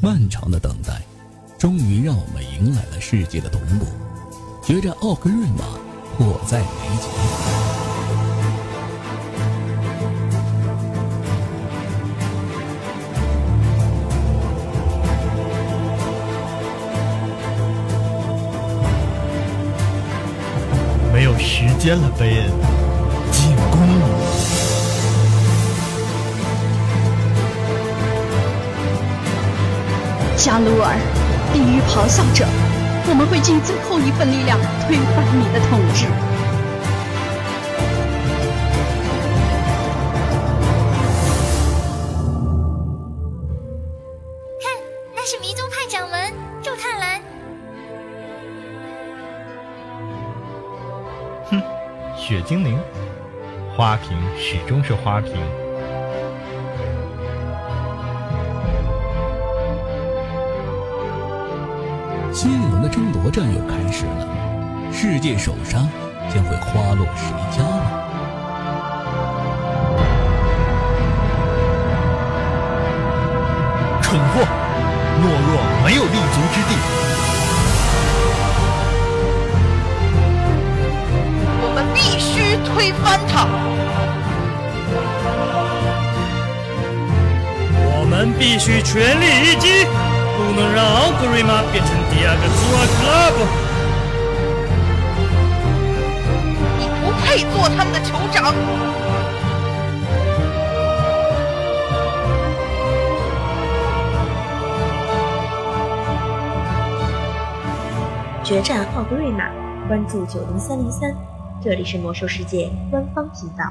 漫长的等待，终于让我们迎来了世界的同步。决战奥格瑞玛迫在眉睫。没有时间了，贝恩，加鲁尔，地狱咆哮者，我们会尽最后一份力量推翻你的统治。看，那是迷踪派掌门祝探兰。哼，雪精灵，花瓶始终是花瓶。战又开始了，世界首杀将会花落谁家呢？蠢货，懦弱没有立足之地。我们必须推翻他。我们必须全力一击。不能让奥格瑞玛变成第二个 Zura Club。你不配做他们的酋长。决战奥格瑞玛，关注九零三零三，这里是魔兽世界官方频道。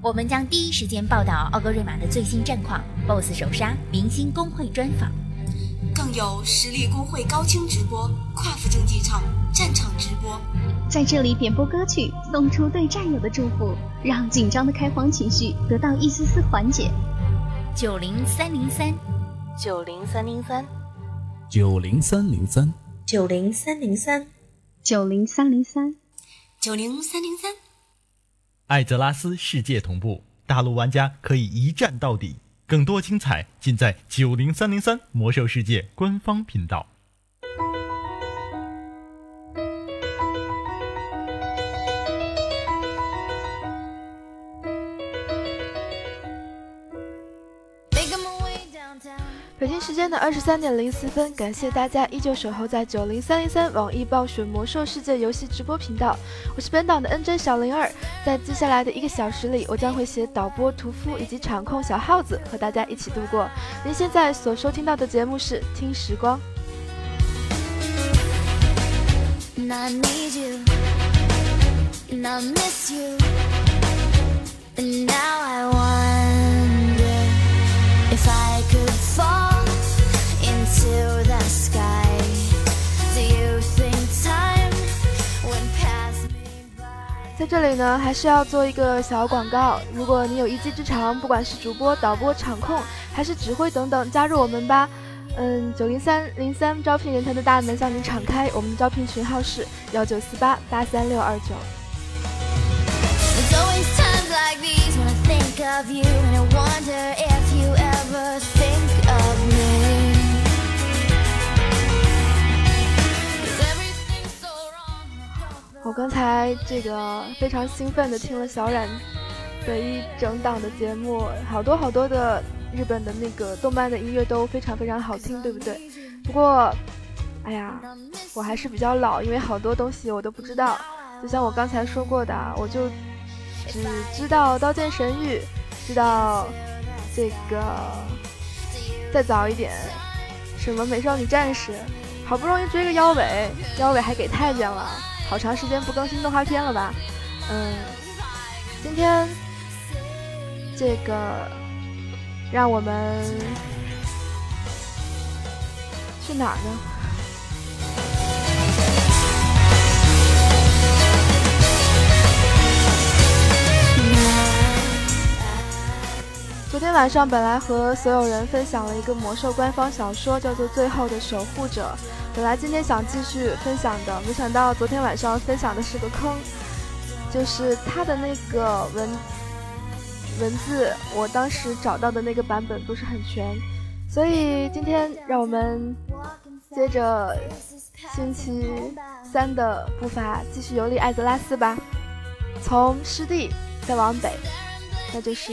我们将第一时间报道奥格瑞玛的最新战况、BOSS 首杀、明星公会专访。更有实力工会高清直播、跨服竞技场、战场直播，在这里点播歌曲，送出对战友的祝福，让紧张的开荒情绪得到一丝丝缓解。九零三零三，九零三零三，九零三零三，九零三零三，九零三零三，九零三零三。艾泽拉斯世界同步，大陆玩家可以一战到底。更多精彩尽在九零三零三魔兽世界官方频道。时间的二十三点零四分，感谢大家依旧守候在九零三零三网易暴雪魔兽世界游戏直播频道，我是本档的 NJ 小灵儿。在接下来的一个小时里，我将会携导播屠夫以及场控小耗子和大家一起度过。您现在所收听到的节目是《听时光》。在这里呢，还是要做一个小广告。如果你有一技之长，不管是主播、导播、场控，还是指挥等等，加入我们吧。嗯，九零三零三招聘人才的大门向你敞开，我们的招聘群号是幺九四八八三六二九。我刚才这个非常兴奋的听了小冉的一整档的节目，好多好多的日本的那个动漫的音乐都非常非常好听，对不对？不过，哎呀，我还是比较老，因为好多东西我都不知道。就像我刚才说过的，我就只知道《刀剑神域》，知道这个再早一点什么《美少女战士》，好不容易追个腰尾，腰尾还给太监了。好长时间不更新动画片了吧？嗯，今天这个让我们去哪儿呢？昨天晚上本来和所有人分享了一个魔兽官方小说，叫做《最后的守护者》。本来今天想继续分享的，没想到昨天晚上分享的是个坑，就是他的那个文文字，我当时找到的那个版本不是很全，所以今天让我们接着星期三的步伐继续游历艾泽拉斯吧，从湿地再往北，那就是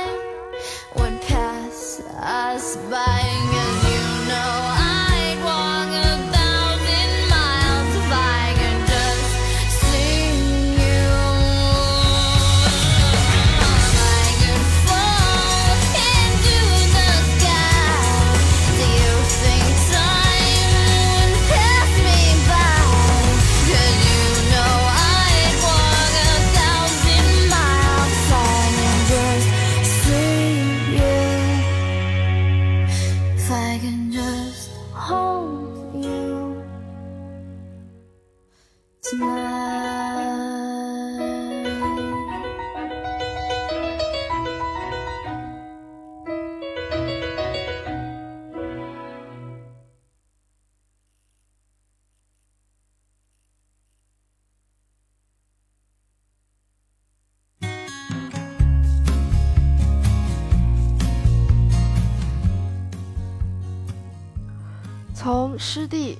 湿地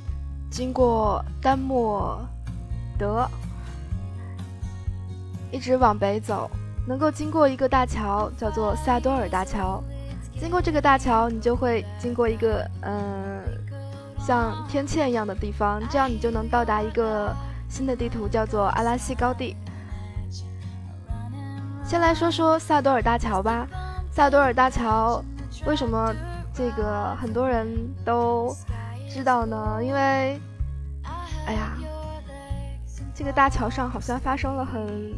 经过丹莫德，一直往北走，能够经过一个大桥，叫做萨多尔大桥。经过这个大桥，你就会经过一个嗯，像天堑一样的地方，这样你就能到达一个新的地图，叫做阿拉西高地。先来说说萨多尔大桥吧。萨多尔大桥为什么这个很多人都？知道呢，因为，哎呀，这个大桥上好像发生了很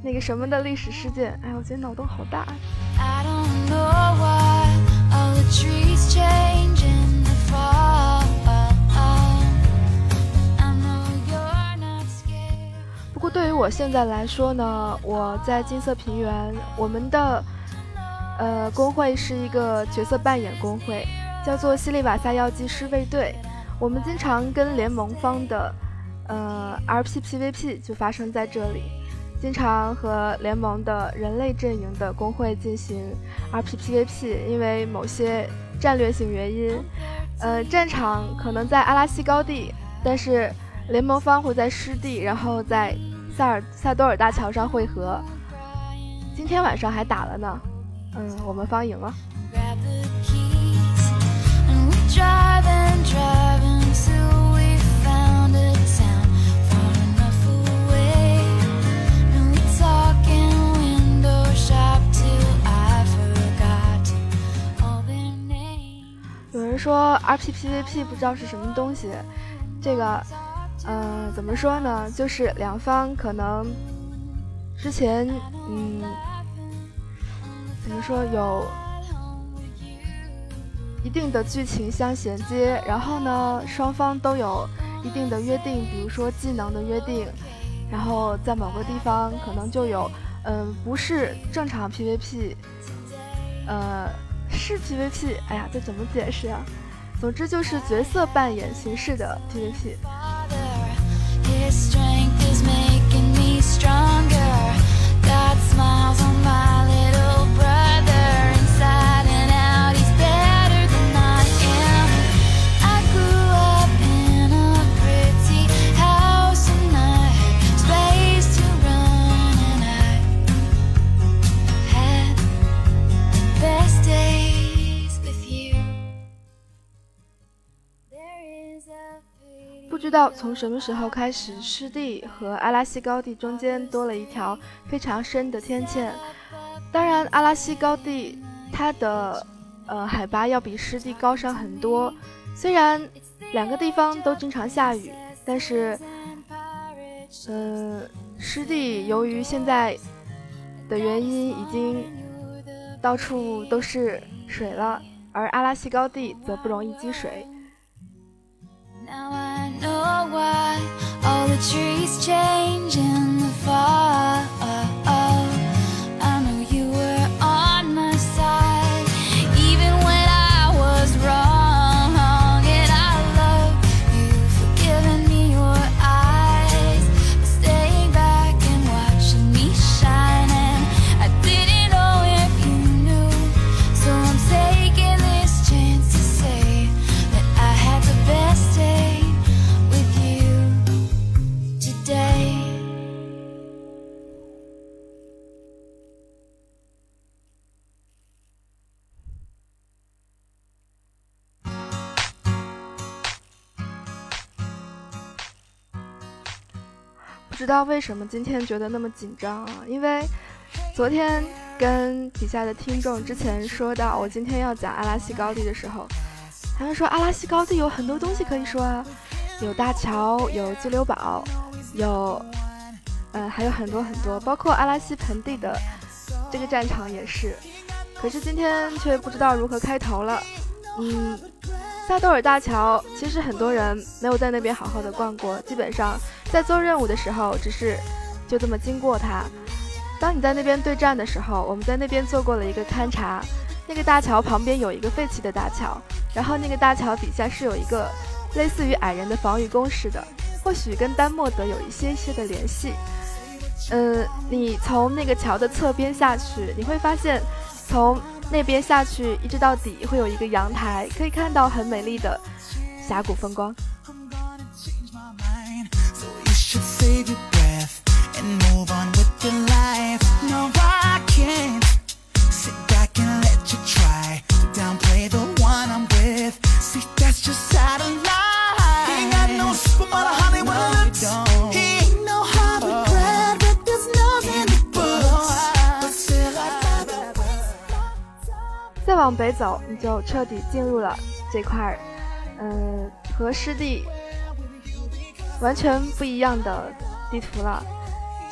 那个什么的历史事件。哎，我今天脑洞好大。不过对于我现在来说呢，我在金色平原，我们的呃工会是一个角色扮演工会。叫做西里瓦萨药剂师卫队，我们经常跟联盟方的，呃，RP PVP 就发生在这里，经常和联盟的人类阵营的工会进行 RP PVP，因为某些战略性原因，呃，战场可能在阿拉西高地，但是联盟方会在湿地，然后在萨尔萨多尔大桥上汇合。今天晚上还打了呢，嗯，我们方赢了。有人说 RPPVP 不知道是什么东西，这个，嗯，怎么说呢？就是两方可能之前，嗯，怎么说有。一定的剧情相衔接，然后呢，双方都有一定的约定，比如说技能的约定，然后在某个地方可能就有，嗯，不是正常 PVP，呃，是 PVP，哎呀，这怎么解释啊？总之就是角色扮演形式的 PVP。从什么时候开始，湿地和阿拉西高地中间多了一条非常深的天堑。当然，阿拉西高地它的呃海拔要比湿地高上很多。虽然两个地方都经常下雨，但是，嗯，湿地由于现在的原因已经到处都是水了，而阿拉西高地则不容易积水。know why all the trees change in the fall. 知道为什么今天觉得那么紧张啊？因为昨天跟底下的听众之前说到我今天要讲阿拉西高地的时候，他们说阿拉西高地有很多东西可以说啊，有大桥，有激流堡，有，呃，还有很多很多，包括阿拉西盆地的这个战场也是。可是今天却不知道如何开头了。嗯，萨多尔大桥其实很多人没有在那边好好的逛过，基本上。在做任务的时候，只是就这么经过它。当你在那边对战的时候，我们在那边做过了一个勘察。那个大桥旁边有一个废弃的大桥，然后那个大桥底下是有一个类似于矮人的防御工事的，或许跟丹莫德有一些些的联系。嗯，你从那个桥的侧边下去，你会发现从那边下去一直到底会有一个阳台，可以看到很美丽的峡谷风光。再往北走，你就彻底进入了这块，嗯，和湿地完全不一样的地图了。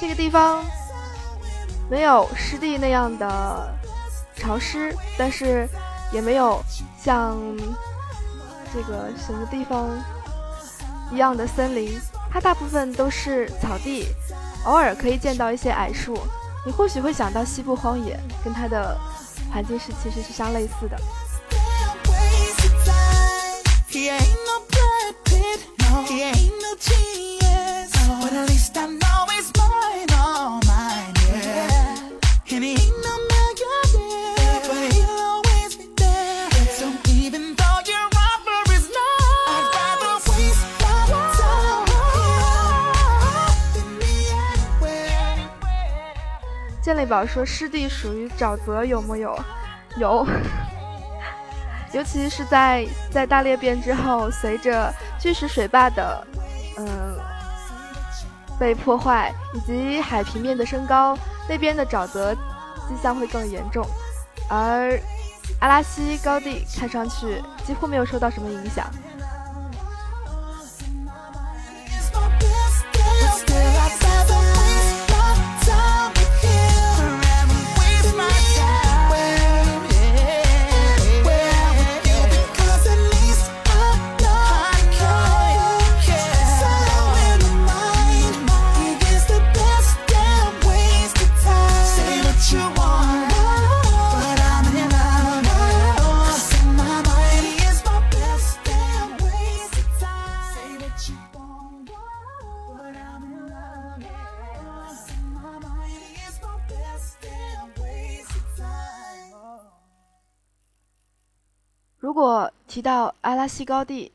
这个地方没有湿地那样的潮湿，但是也没有像这个什么地方一样的森林。它大部分都是草地，偶尔可以见到一些矮树。你或许会想到西部荒野，跟它的环境是其实是相类似的。yeah 建立宝说湿地属于沼泽，有木有？有。尤其是在在大裂变之后，随着巨石水坝的嗯被破坏，以及海平面的升高，那边的沼泽迹象会更严重。而阿拉西高地看上去几乎没有受到什么影响。提到阿拉西高地，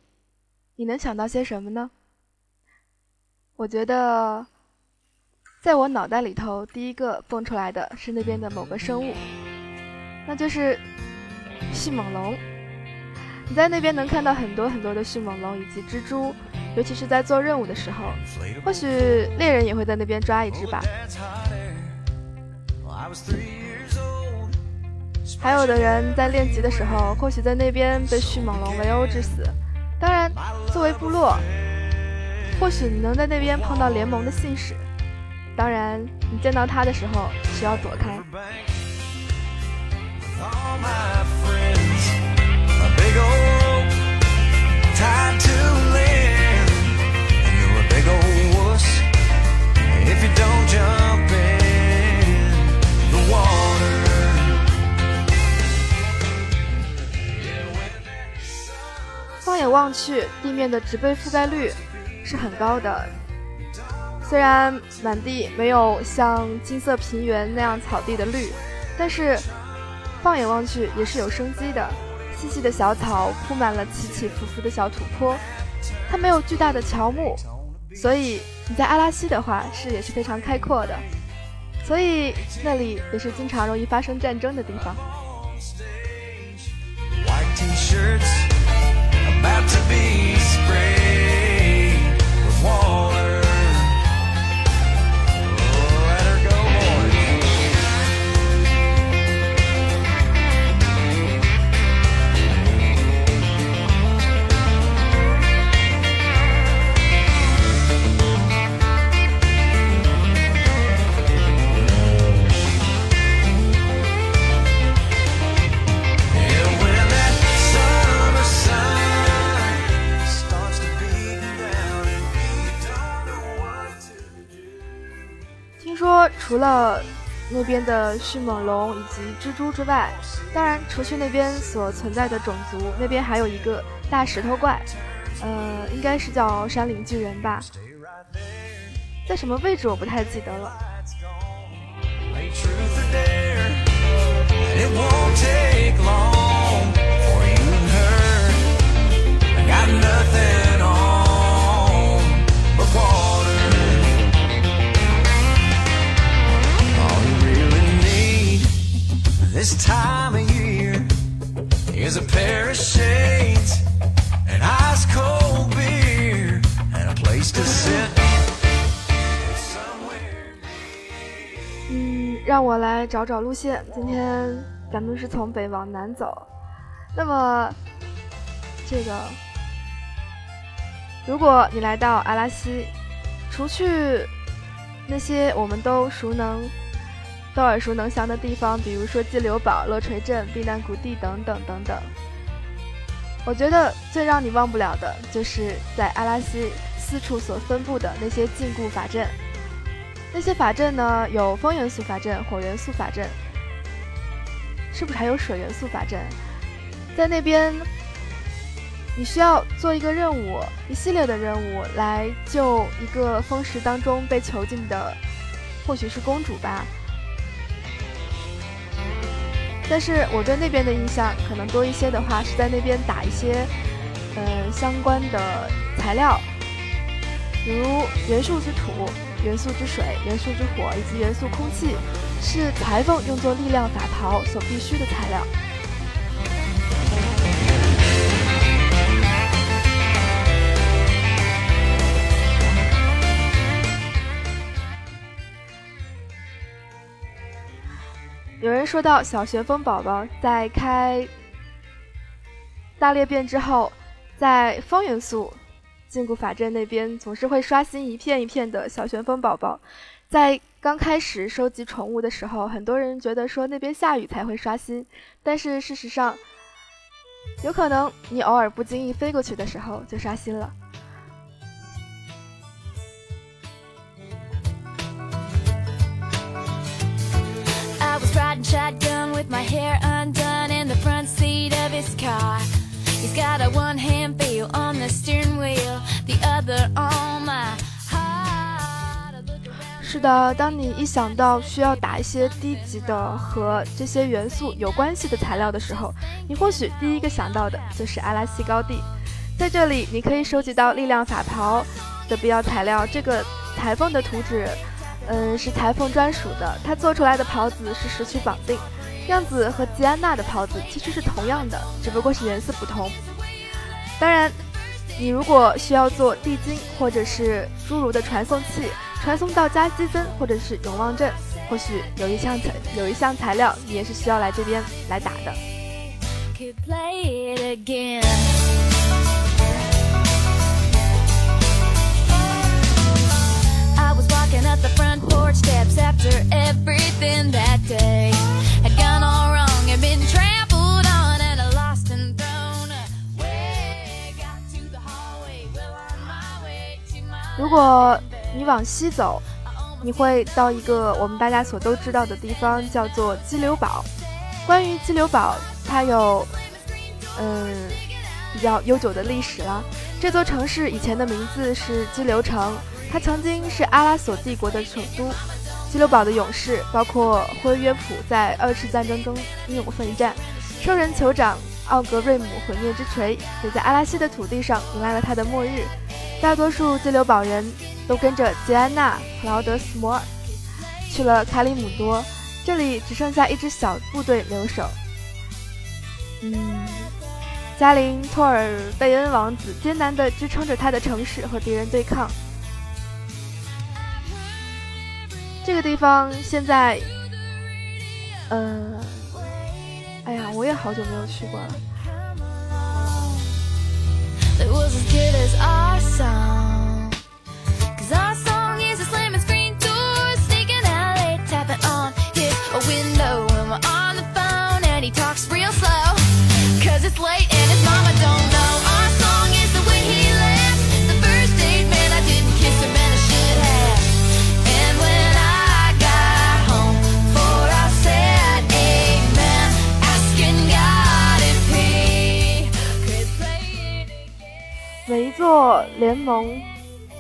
你能想到些什么呢？我觉得，在我脑袋里头第一个蹦出来的是那边的某个生物，那就是迅猛龙。你在那边能看到很多很多的迅猛龙以及蜘蛛，尤其是在做任务的时候，或许猎人也会在那边抓一只吧。还有的人在练级的时候，或许在那边被迅猛龙围殴致死。当然，作为部落，或许你能在那边碰到联盟的信使。当然，你见到他的时候需要躲开。If you don't jump in the wall 放眼望去，地面的植被覆盖率是很高的。虽然满地没有像金色平原那样草地的绿，但是放眼望去也是有生机的。细细的小草铺满了起起伏伏的小土坡，它没有巨大的乔木，所以你在阿拉西的话视野是非常开阔的。所以那里也是经常容易发生战争的地方。about to be sprayed with water. 除了那边的迅猛龙以及蜘蛛之外，当然除去那边所存在的种族，那边还有一个大石头怪，呃，应该是叫山岭巨人吧，在什么位置我不太记得了。This time of year is a pair of shades, an ice cold beer, and a place to sit. 嗯，让我来找找路线。今天咱们是从北往南走，那么这个，如果你来到阿拉西，除去那些我们都熟能。都耳熟能详的地方，比如说激流堡、乐锤镇、避难谷地等等等等。我觉得最让你忘不了的，就是在阿拉西四处所分布的那些禁锢法阵。那些法阵呢，有风元素法阵、火元素法阵，是不是还有水元素法阵？在那边，你需要做一个任务，一系列的任务来救一个风石当中被囚禁的，或许是公主吧。但是我对那边的印象可能多一些的话，是在那边打一些，呃，相关的材料，比如元素之土、元素之水、元素之火以及元素空气，是裁缝用作力量法袍所必须的材料。有人说到，小旋风宝宝在开大裂变之后，在风元素禁锢法阵那边总是会刷新一片一片的小旋风宝宝。在刚开始收集宠物的时候，很多人觉得说那边下雨才会刷新，但是事实上，有可能你偶尔不经意飞过去的时候就刷新了。是的，当你一想到需要打一些低级的和这些元素有关系的材料的时候，你或许第一个想到的就是阿拉西高地。在这里，你可以收集到力量法袍的必要材料，这个裁缝的图纸。嗯，是裁缝专属的。他做出来的袍子是石曲绑定，样子和吉安娜的袍子其实是同样的，只不过是颜色不同。当然，你如果需要做地精或者是侏儒的传送器，传送到加基森或者是永旺镇，或许有一项材有一项材料，你也是需要来这边来打的。Can at the front four steps after everything that day had gone all wrong and been trampled on and lost and thrown away got to the hallway where i my way to my 如果你往西走，你会到一个我们大家所都知道的地方，叫做激流堡。关于激流堡，它有，嗯，比较悠久的历史了。这座城市以前的名字是激流城，它曾经是阿拉索帝国的首都。基留堡的勇士，包括辉约普，在二次战争中英勇奋战。兽人酋长奥格瑞姆毁灭之锤，也在阿拉西的土地上迎来了他的末日。大多数基留堡人都跟着吉安娜·普劳德斯摩尔去了卡里姆多，这里只剩下一支小部队留守。嗯，加林托尔贝恩王子艰难地支撑着他的城市和敌人对抗。这个地方现在，呃，哎呀，我也好久没有去过了。座联盟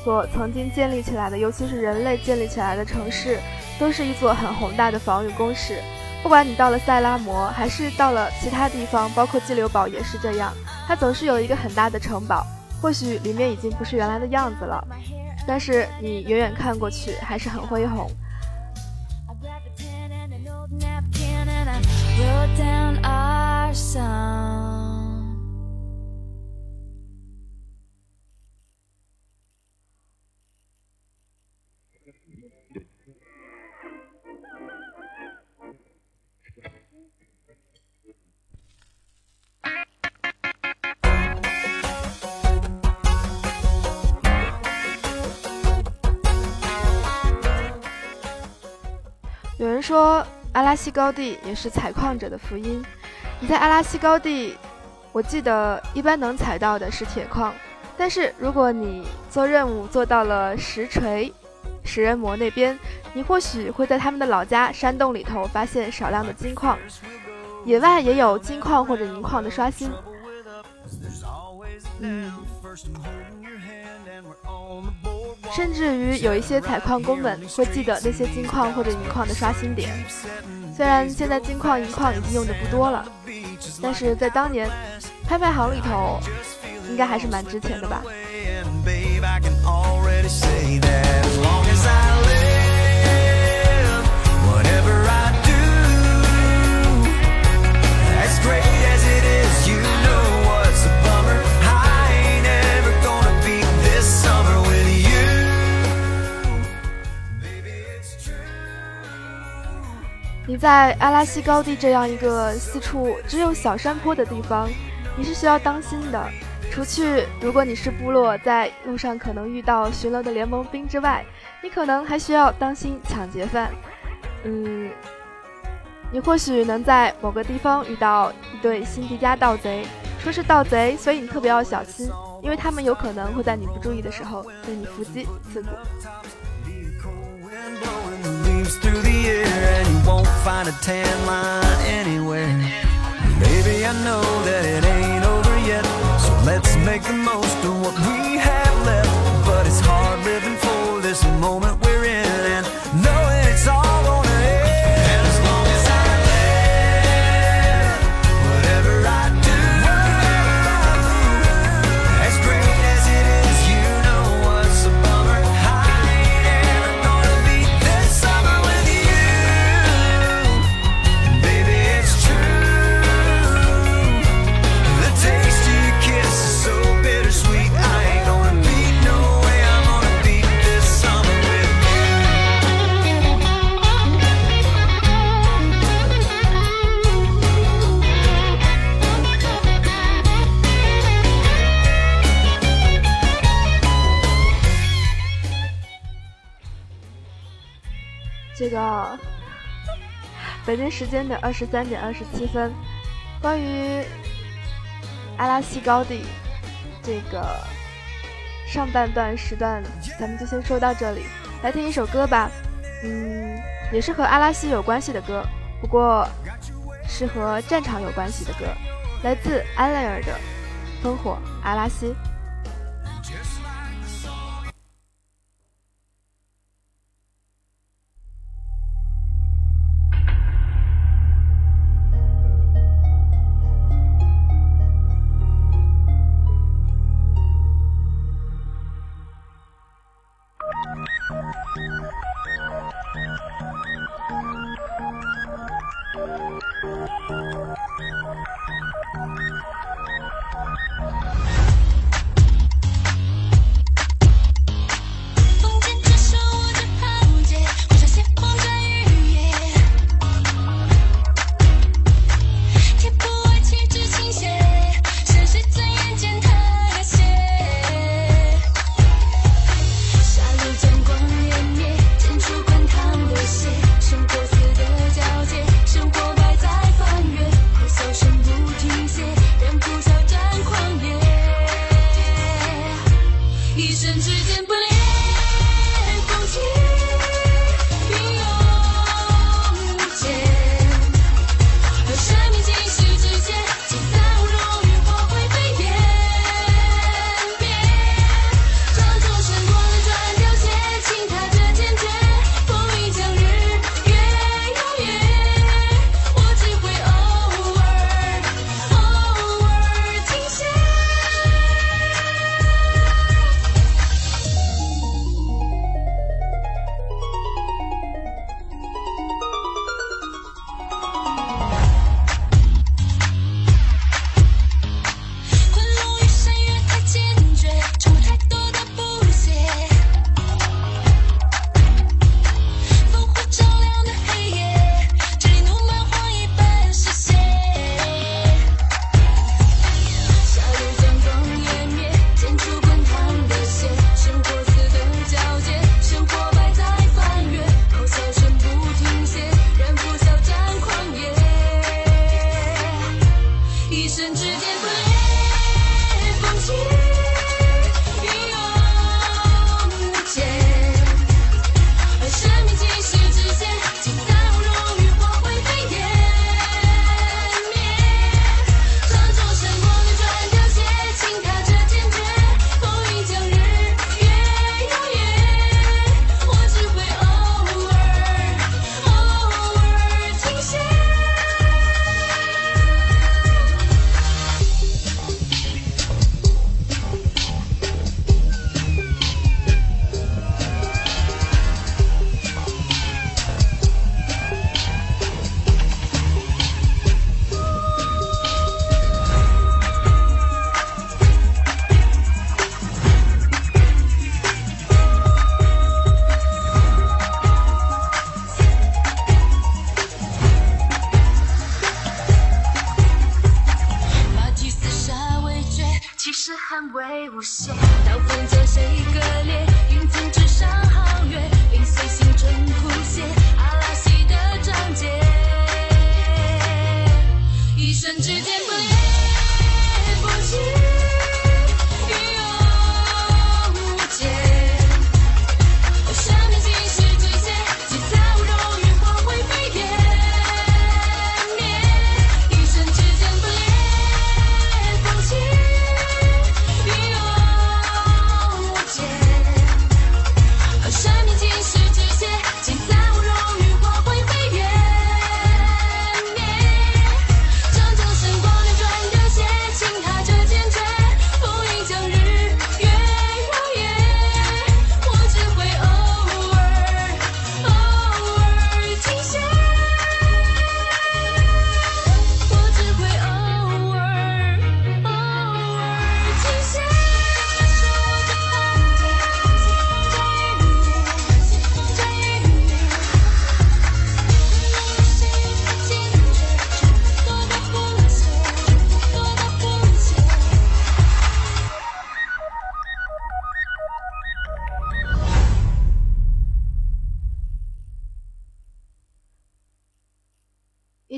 所曾经建立起来的，尤其是人类建立起来的城市，都是一座很宏大的防御工事。不管你到了塞拉摩，还是到了其他地方，包括激流堡也是这样，它总是有一个很大的城堡。或许里面已经不是原来的样子了，但是你远远看过去还是很恢宏。有人说阿拉西高地也是采矿者的福音。你在阿拉西高地，我记得一般能采到的是铁矿，但是如果你做任务做到了石锤、食人魔那边，你或许会在他们的老家山洞里头发现少量的金矿。野外也有金矿或者银矿的刷新。嗯。甚至于有一些采矿工们会记得那些金矿或者银矿的刷新点。虽然现在金矿银矿已经用的不多了，但是在当年，拍卖行里头应该还是蛮值钱的吧。你在阿拉西高地这样一个四处只有小山坡的地方，你是需要当心的。除去如果你是部落，在路上可能遇到巡逻的联盟兵之外，你可能还需要当心抢劫犯。嗯，你或许能在某个地方遇到一对辛迪加盗贼，说是盗贼，所以你特别要小心，因为他们有可能会在你不注意的时候对你伏击刺骨。Won't find a tan line anywhere. Baby, I know that it ain't over yet, so let's make the most of what we 北京时间的二十三点二十七分，关于阿拉西高地这个上半段时段，咱们就先说到这里。来听一首歌吧，嗯，也是和阿拉西有关系的歌，不过是和战场有关系的歌，来自安莱尔的《烽火阿拉西。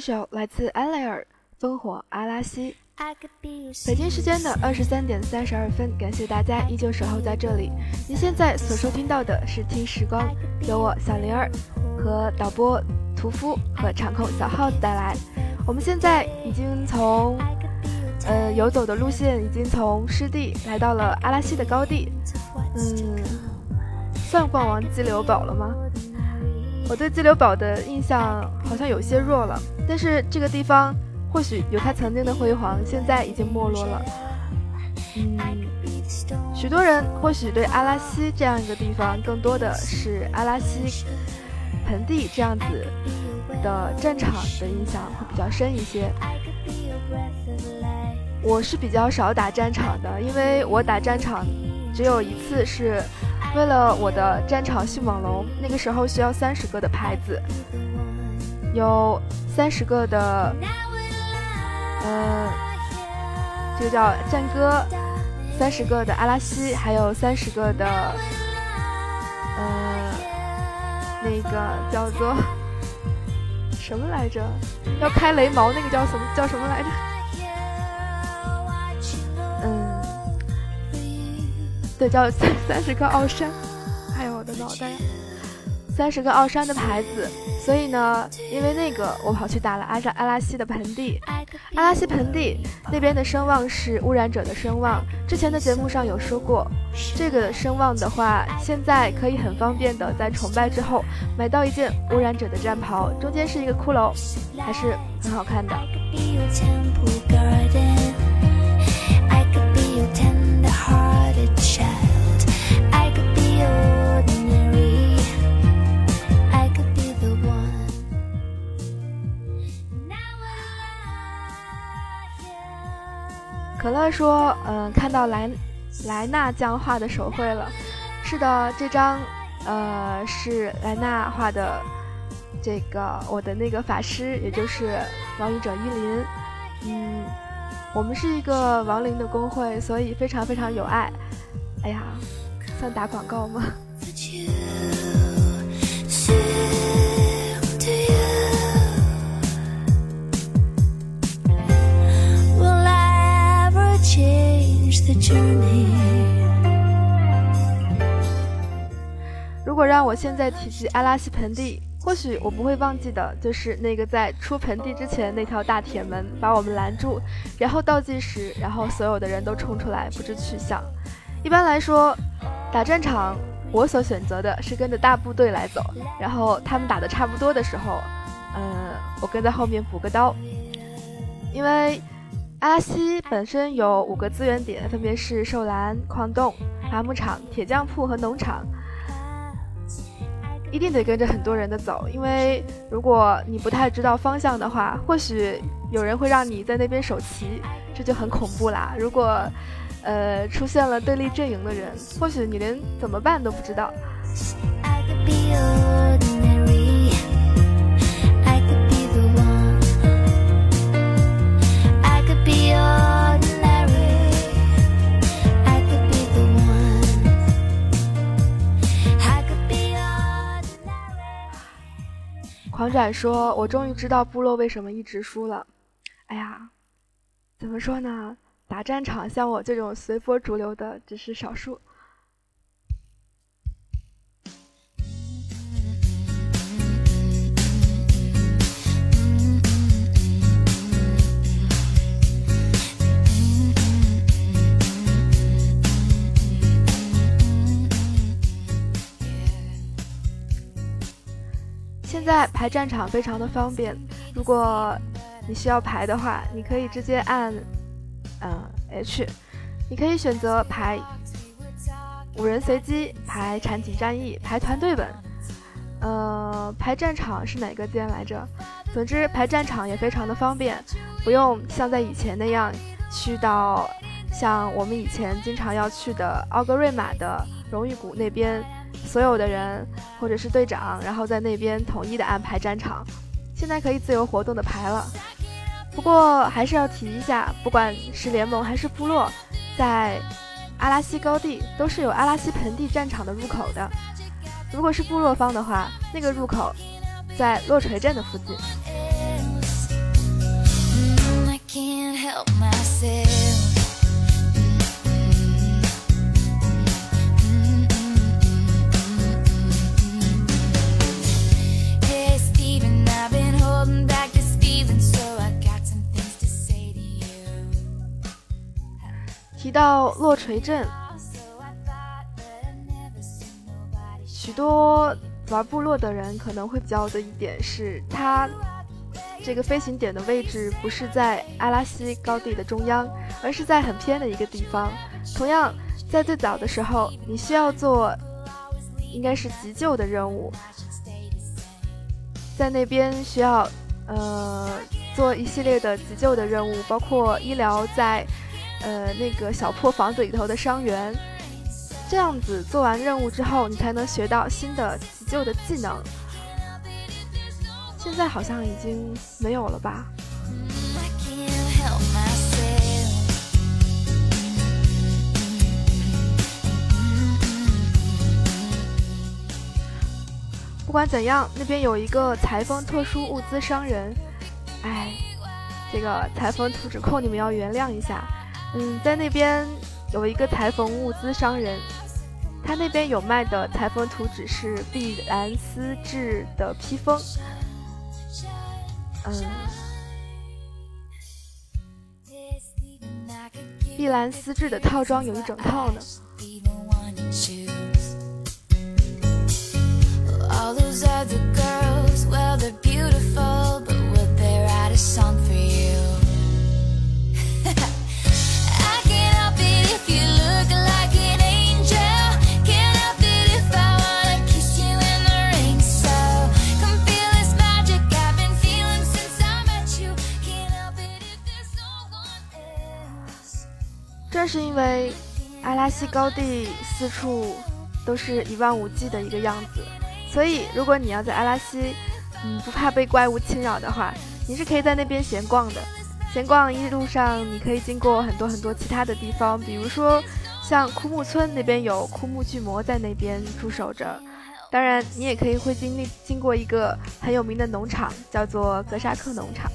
首来自安雷尔《烽火阿拉西》。北京时间的二十三点三十二分，感谢大家依旧守候在这里。您现在所收听到的是《听时光》，由我小灵儿和导播屠夫和场控小耗子带来。我们现在已经从呃，游走的路线已经从湿地来到了阿拉西的高地。嗯，算逛完激流堡了吗？我对激流堡的印象好像有些弱了，但是这个地方或许有它曾经的辉煌，现在已经没落了。嗯，许多人或许对阿拉西这样一个地方，更多的是阿拉西盆地这样子的战场的印象会比较深一些。我是比较少打战场的，因为我打战场只有一次，是为了我的战场迅猛龙，那个时候需要三十个的牌子，有三十个的，呃，这个叫战歌，三十个的阿拉西，还有三十个的，呃，那个叫做什么来着？要开雷毛那个叫什么？叫什么来着？嗯对，叫三三十个奥山，还有我的脑袋，三十个奥山的牌子。所以呢，因为那个，我跑去打了阿扎阿拉西的盆地。阿拉西盆地那边的声望是污染者的声望，之前的节目上有说过。这个声望的话，现在可以很方便的在崇拜之后买到一件污染者的战袍，中间是一个骷髅，还是很好看的。可乐说：“嗯，看到莱莱纳将画的手绘了。是的，这张，呃，是莱纳画的。这个我的那个法师，也就是亡灵者伊林。嗯，我们是一个亡灵的公会，所以非常非常有爱。哎呀，算打广告吗？”如果让我现在提及阿拉西盆地，或许我不会忘记的，就是那个在出盆地之前那条大铁门把我们拦住，然后倒计时，然后所有的人都冲出来不知去向。一般来说，打战场我所选择的是跟着大部队来走，然后他们打的差不多的时候，嗯，我跟在后面补个刀，因为。阿拉西本身有五个资源点，分别是兽栏、矿洞、伐木场、铁匠铺和农场。一定得跟着很多人的走，因为如果你不太知道方向的话，或许有人会让你在那边守旗，这就很恐怖啦。如果，呃，出现了对立阵营的人，或许你连怎么办都不知道。狂展说：“我终于知道部落为什么一直输了。哎呀，怎么说呢？打战场像我这种随波逐流的只是少数。”现在排战场非常的方便，如果你需要排的话，你可以直接按，嗯 H，你可以选择排五人随机、排产景战役、排团队本，呃，排战场是哪个键来着？总之排战场也非常的方便，不用像在以前那样去到像我们以前经常要去的奥格瑞玛的荣誉谷那边。所有的人或者是队长，然后在那边统一的安排战场。现在可以自由活动的排了。不过还是要提一下，不管是联盟还是部落，在阿拉西高地都是有阿拉西盆地战场的入口的。如果是部落方的话，那个入口在落锤镇的附近。到落锤镇，许多玩部落的人可能会比较的一点是，它这个飞行点的位置不是在阿拉西高地的中央，而是在很偏的一个地方。同样，在最早的时候，你需要做应该是急救的任务，在那边需要呃做一系列的急救的任务，包括医疗在。呃，那个小破房子里头的伤员，这样子做完任务之后，你才能学到新的急救的技能。现在好像已经没有了吧？不管怎样，那边有一个裁缝特殊物资商人。哎，这个裁缝图纸控，你们要原谅一下。嗯，在那边有一个裁缝物资商人，他那边有卖的裁缝图纸是碧蓝丝质的披风。嗯，碧蓝丝质的套装有一整套呢。正是因为阿拉西高地四处都是一望无际的一个样子，所以如果你要在阿拉西，嗯，不怕被怪物侵扰的话，你是可以在那边闲逛的。闲逛一路上，你可以经过很多很多其他的地方，比如说像枯木村那边有枯木巨魔在那边驻守着。当然，你也可以会经历经过一个很有名的农场，叫做格沙克农场。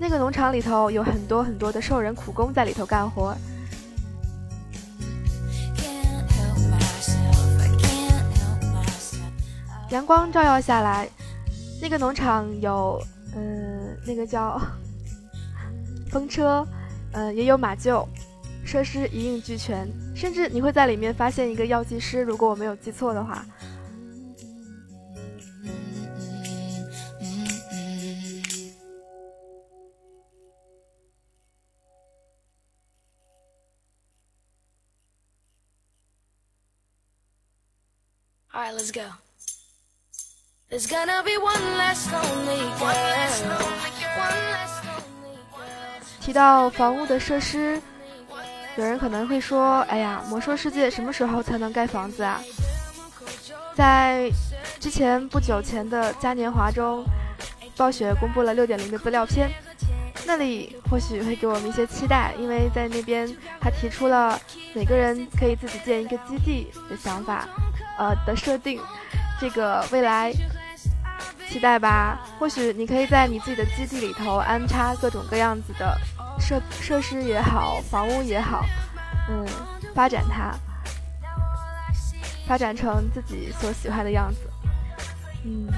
那个农场里头有很多很多的兽人苦工在里头干活。阳光照耀下来，那个农场有，嗯，那个叫风车，嗯，也有马厩，设施一应俱全，甚至你会在里面发现一个药剂师，如果我没有记错的话。All right, let's go. 提到房屋的设施，有人可能会说：“哎呀，魔兽世界什么时候才能盖房子啊？”在之前不久前的嘉年华中，暴雪公布了六点零的资料片，那里或许会给我们一些期待，因为在那边他提出了每个人可以自己建一个基地的想法，呃的设定，这个未来。期待吧，或许你可以在你自己的基地里头安插各种各样子的设设施也好，房屋也好，嗯，发展它，发展成自己所喜欢的样子，嗯。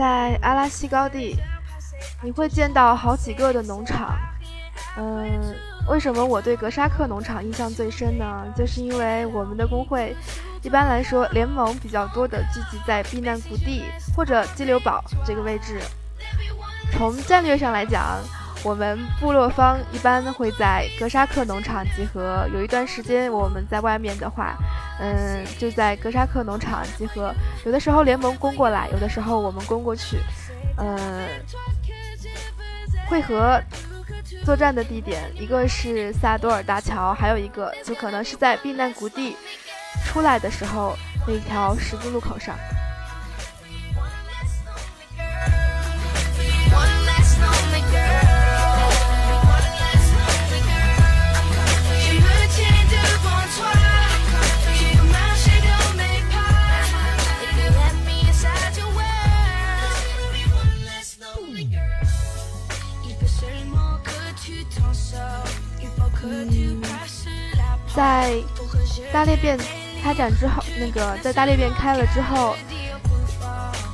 在阿拉西高地，你会见到好几个的农场。嗯，为什么我对格沙克农场印象最深呢？就是因为我们的工会，一般来说联盟比较多的聚集在避难谷地或者激流堡这个位置。从战略上来讲，我们部落方一般会在格沙克农场集合。有一段时间我们在外面的话。嗯，就在格沙克农场集合。有的时候联盟攻过来，有的时候我们攻过去。嗯，汇合作战的地点一个是萨多尔大桥，还有一个就可能是在避难谷地出来的时候那条十字路口上。嗯，在大裂变开展之后，那个在大裂变开了之后，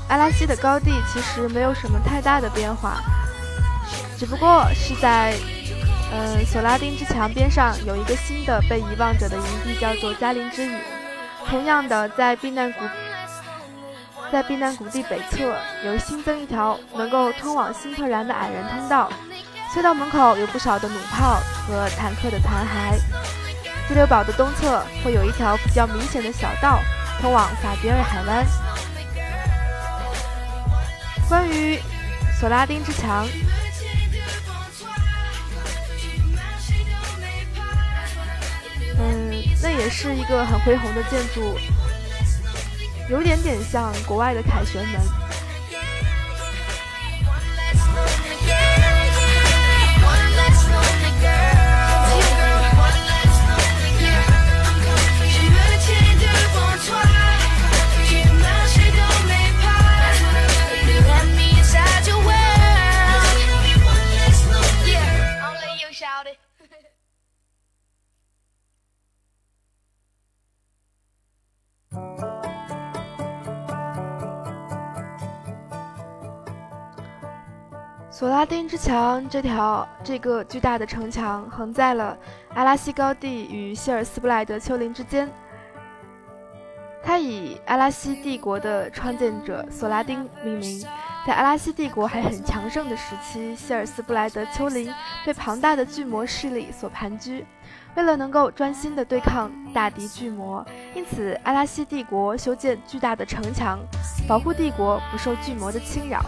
阿拉西的高地其实没有什么太大的变化，只不过是在呃索拉丁之墙边上有一个新的被遗忘者的营地，叫做加林之雨。同样的，在避难谷。在避难谷地北侧有新增一条能够通往新特然的矮人通道，隧道门口有不少的弩炮和坦克的残骸。支流堡的东侧会有一条比较明显的小道通往法比尔海湾。关于索拉丁之墙，嗯，那也是一个很恢宏的建筑。有点点像国外的凯旋门。索拉丁之墙这条这个巨大的城墙横在了阿拉西高地与希尔斯布莱德丘陵之间。它以阿拉西帝国的创建者索拉丁命名。在阿拉西帝国还很强盛的时期，希尔斯布莱德丘陵被庞大的巨魔势力所盘踞。为了能够专心地对抗大敌巨魔，因此阿拉西帝国修建巨大的城墙，保护帝国不受巨魔的侵扰。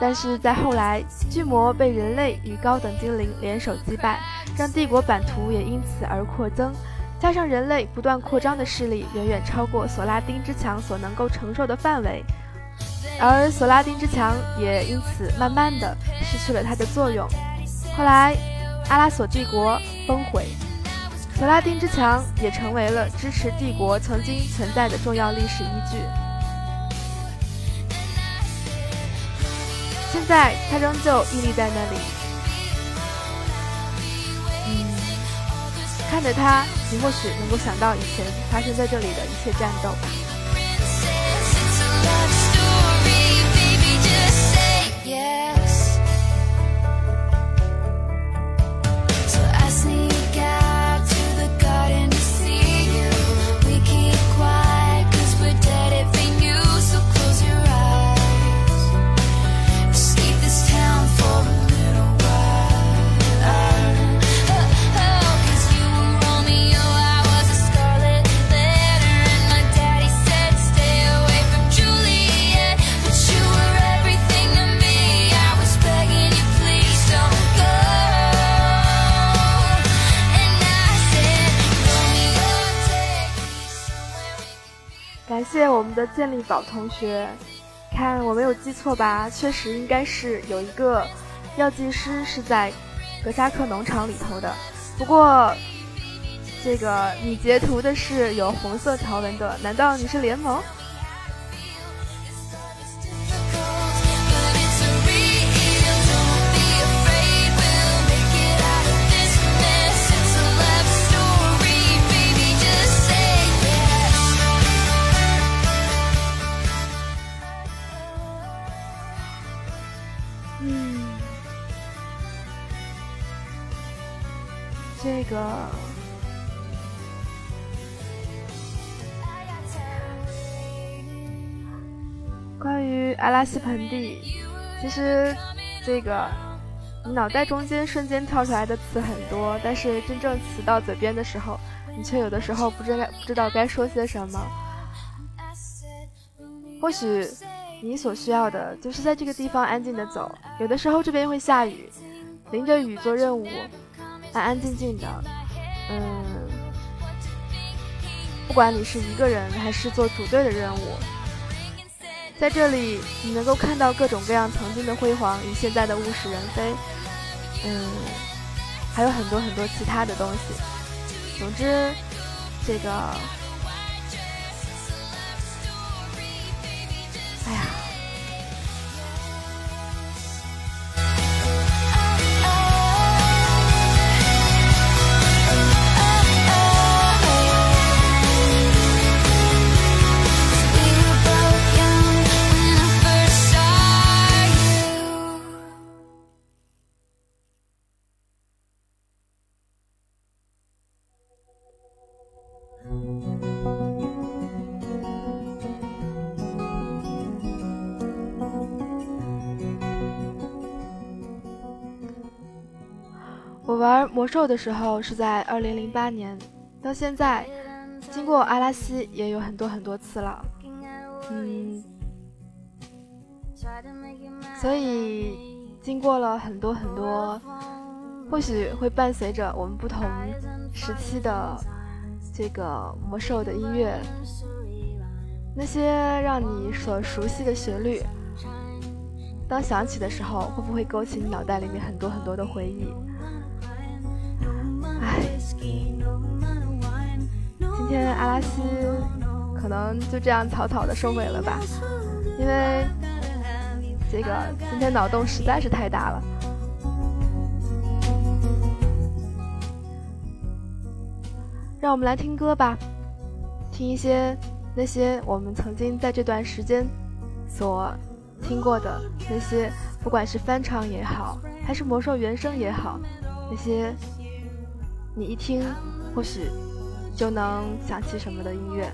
但是在后来，巨魔被人类与高等精灵联手击败，让帝国版图也因此而扩增。加上人类不断扩张的势力远远超过索拉丁之墙所能够承受的范围，而索拉丁之墙也因此慢慢的失去了它的作用。后来，阿拉索帝国崩毁，索拉丁之墙也成为了支持帝国曾经存在的重要历史依据。现在，他仍旧屹立在那里。嗯，看着它，你或许能够想到以前发生在这里的一切战斗。谢我们的健力宝同学，看我没有记错吧？确实应该是有一个药剂师是在格萨克农场里头的。不过，这个你截图的是有红色条纹的，难道你是联盟？阿拉斯盆地，其实这个你脑袋中间瞬间跳出来的词很多，但是真正词到嘴边的时候，你却有的时候不知道不知道该说些什么。或许你所需要的就是在这个地方安静的走，有的时候这边会下雨，淋着雨做任务。安安静静的，嗯，不管你是一个人还是做组队的任务，在这里你能够看到各种各样曾经的辉煌与现在的物是人非，嗯，还有很多很多其他的东西。总之，这个，哎呀。魔兽的时候是在二零零八年，到现在，经过阿拉西也有很多很多次了，嗯，所以经过了很多很多，或许会伴随着我们不同时期的这个魔兽的音乐，那些让你所熟悉的旋律，当响起的时候，会不会勾起你脑袋里面很多很多的回忆？今天阿拉西可能就这样草草的收尾了吧，因为这个今天脑洞实在是太大了。让我们来听歌吧，听一些那些我们曾经在这段时间所听过的那些，不管是翻唱也好，还是魔兽原声也好，那些你一听或许。就能想起什么的音乐。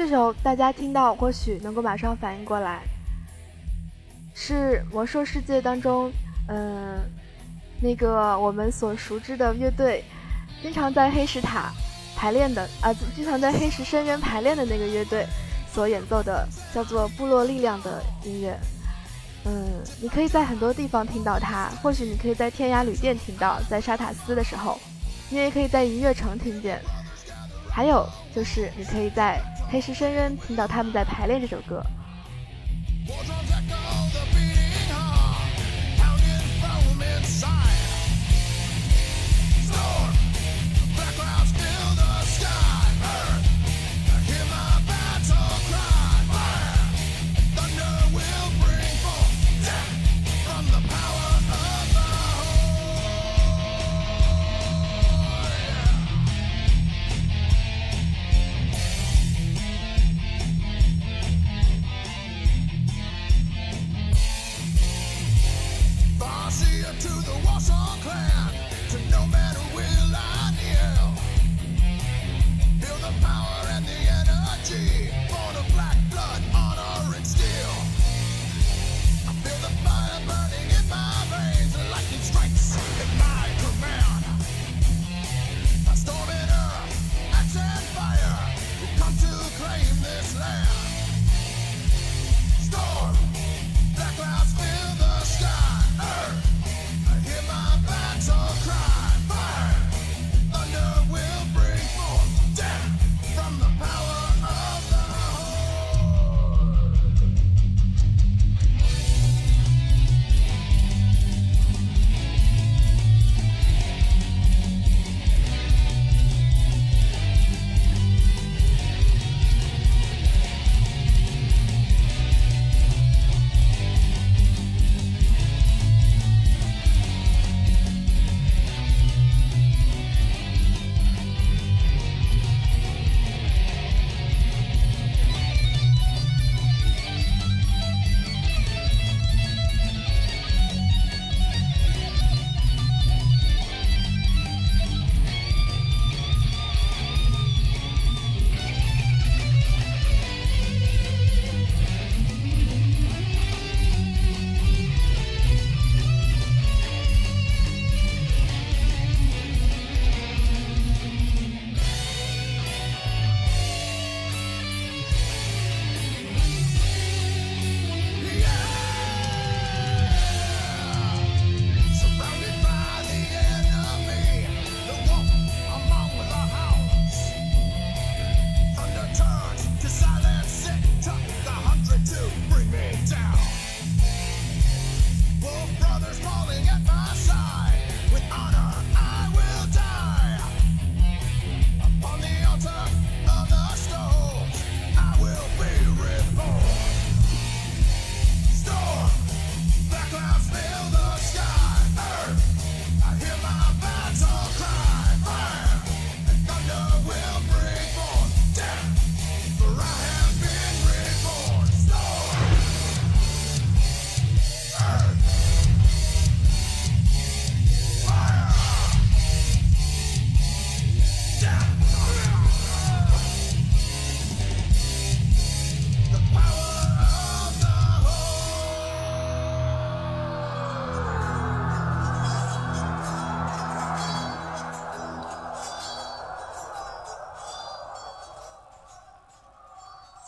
这首大家听到或许能够马上反应过来，是魔兽世界当中，嗯，那个我们所熟知的乐队，经常在黑石塔排练的啊，经常在黑石深渊排练的那个乐队所演奏的，叫做《部落力量》的音乐。嗯，你可以在很多地方听到它，或许你可以在天涯旅店听到，在沙塔斯的时候，你也可以在音乐城听见，还有就是你可以在。黑石深渊听到他们在排练这首歌。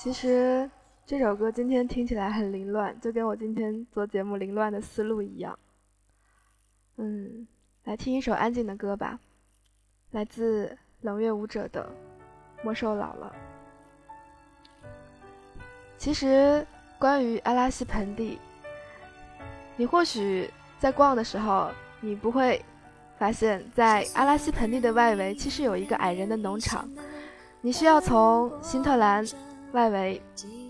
其实这首歌今天听起来很凌乱，就跟我今天做节目凌乱的思路一样。嗯，来听一首安静的歌吧，来自冷月舞者的《魔兽老了》。其实关于阿拉西盆地，你或许在逛的时候，你不会发现，在阿拉西盆地的外围其实有一个矮人的农场，你需要从辛特兰。外围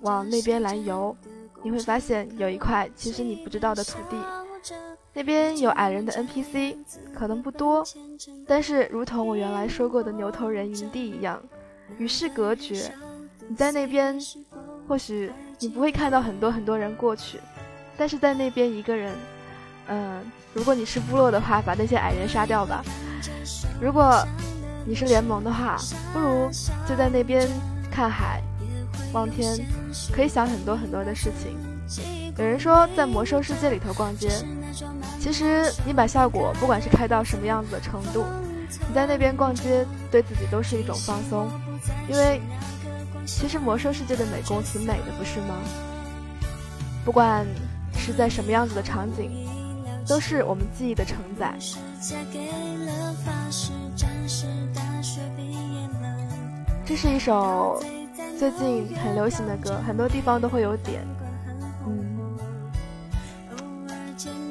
往那边来游，你会发现有一块其实你不知道的土地，那边有矮人的 NPC，可能不多，但是如同我原来说过的牛头人营地一样，与世隔绝。你在那边，或许你不会看到很多很多人过去，但是在那边一个人，嗯，如果你是部落的话，把那些矮人杀掉吧；如果你是联盟的话，不如就在那边看海。望天，可以想很多很多的事情。有人说，在魔兽世界里头逛街，其实你把效果不管是开到什么样子的程度，你在那边逛街对自己都是一种放松。因为其实魔兽世界的美工挺美的，不是吗？不管是在什么样子的场景，都是我们记忆的承载。这是一首。最近很流行的歌，很多地方都会有点。嗯，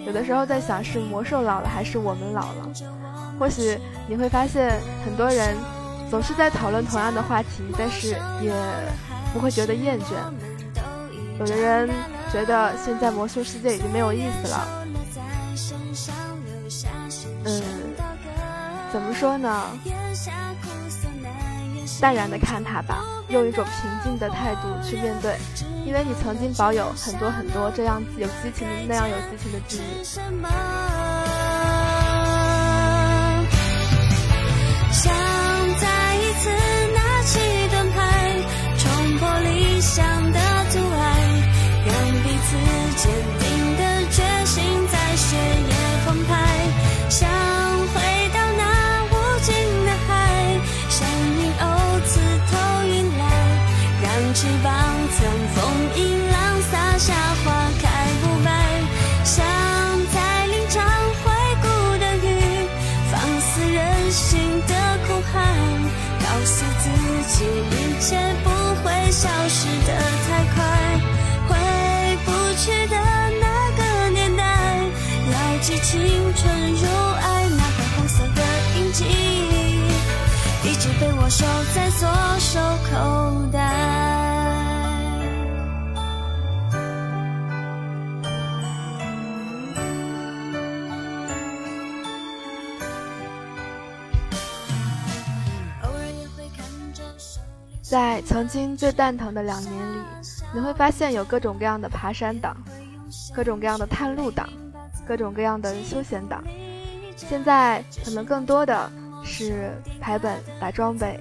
有的时候在想，是魔兽老了，还是我们老了？或许你会发现，很多人总是在讨论同样的话题，但是也不会觉得厌倦。有的人觉得现在魔兽世界已经没有意思了。嗯，怎么说呢？淡然的看他吧，用一种平静的态度去面对，因为你曾经保有很多很多这样有激情的那样有激情的记忆。直被我收在左手口袋。在曾经最蛋疼的两年里，你会发现有各种各样的爬山党，各种各样的探路党，各种各样的休闲党。现在可能更多的是排本打装备，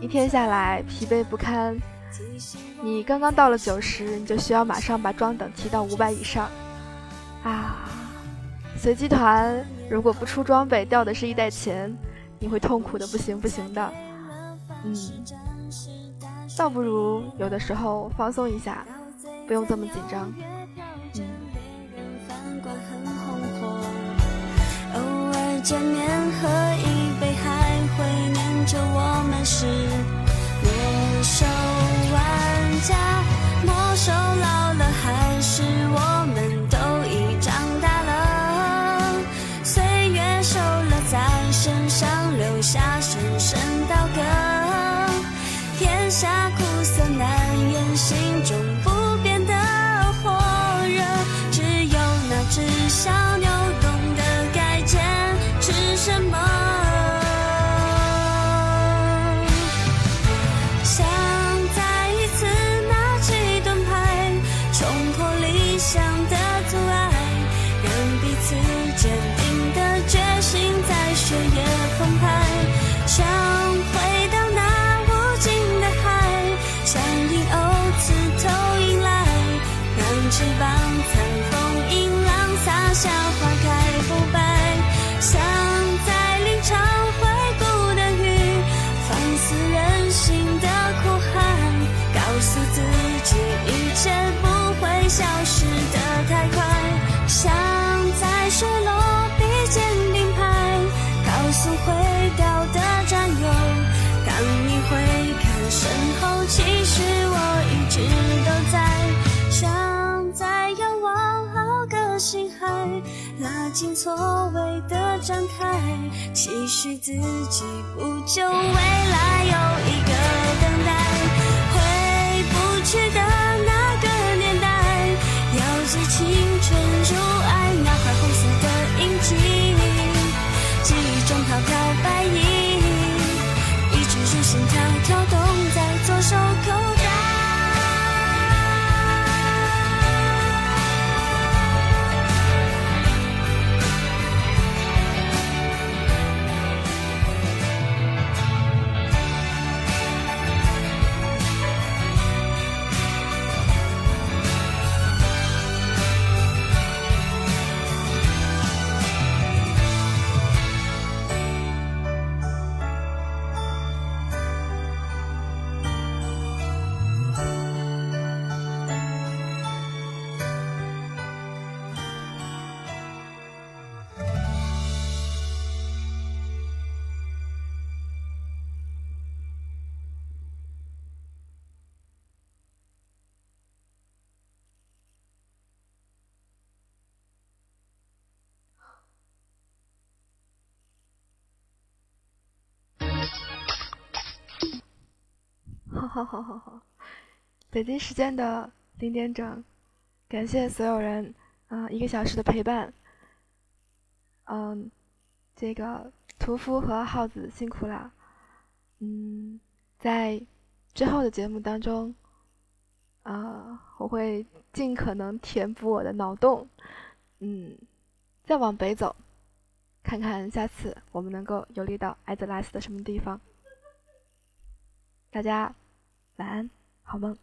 一天下来疲惫不堪。你刚刚到了九十，你就需要马上把装等提到五百以上。啊，随机团如果不出装备，掉的是一袋钱，你会痛苦的不行不行的。嗯。倒不如有的时候放松一下，不用这么紧张。偶尔见面喝一家。所谓的展开，其实自己不就为。好好好好，北京时间的零点整，感谢所有人啊、一个小时的陪伴。嗯，这个屠夫和耗子辛苦了。嗯，在之后的节目当中，啊、我会尽可能填补我的脑洞。嗯，再往北走，看看下次我们能够游历到艾泽拉斯的什么地方。大家晚安，好梦。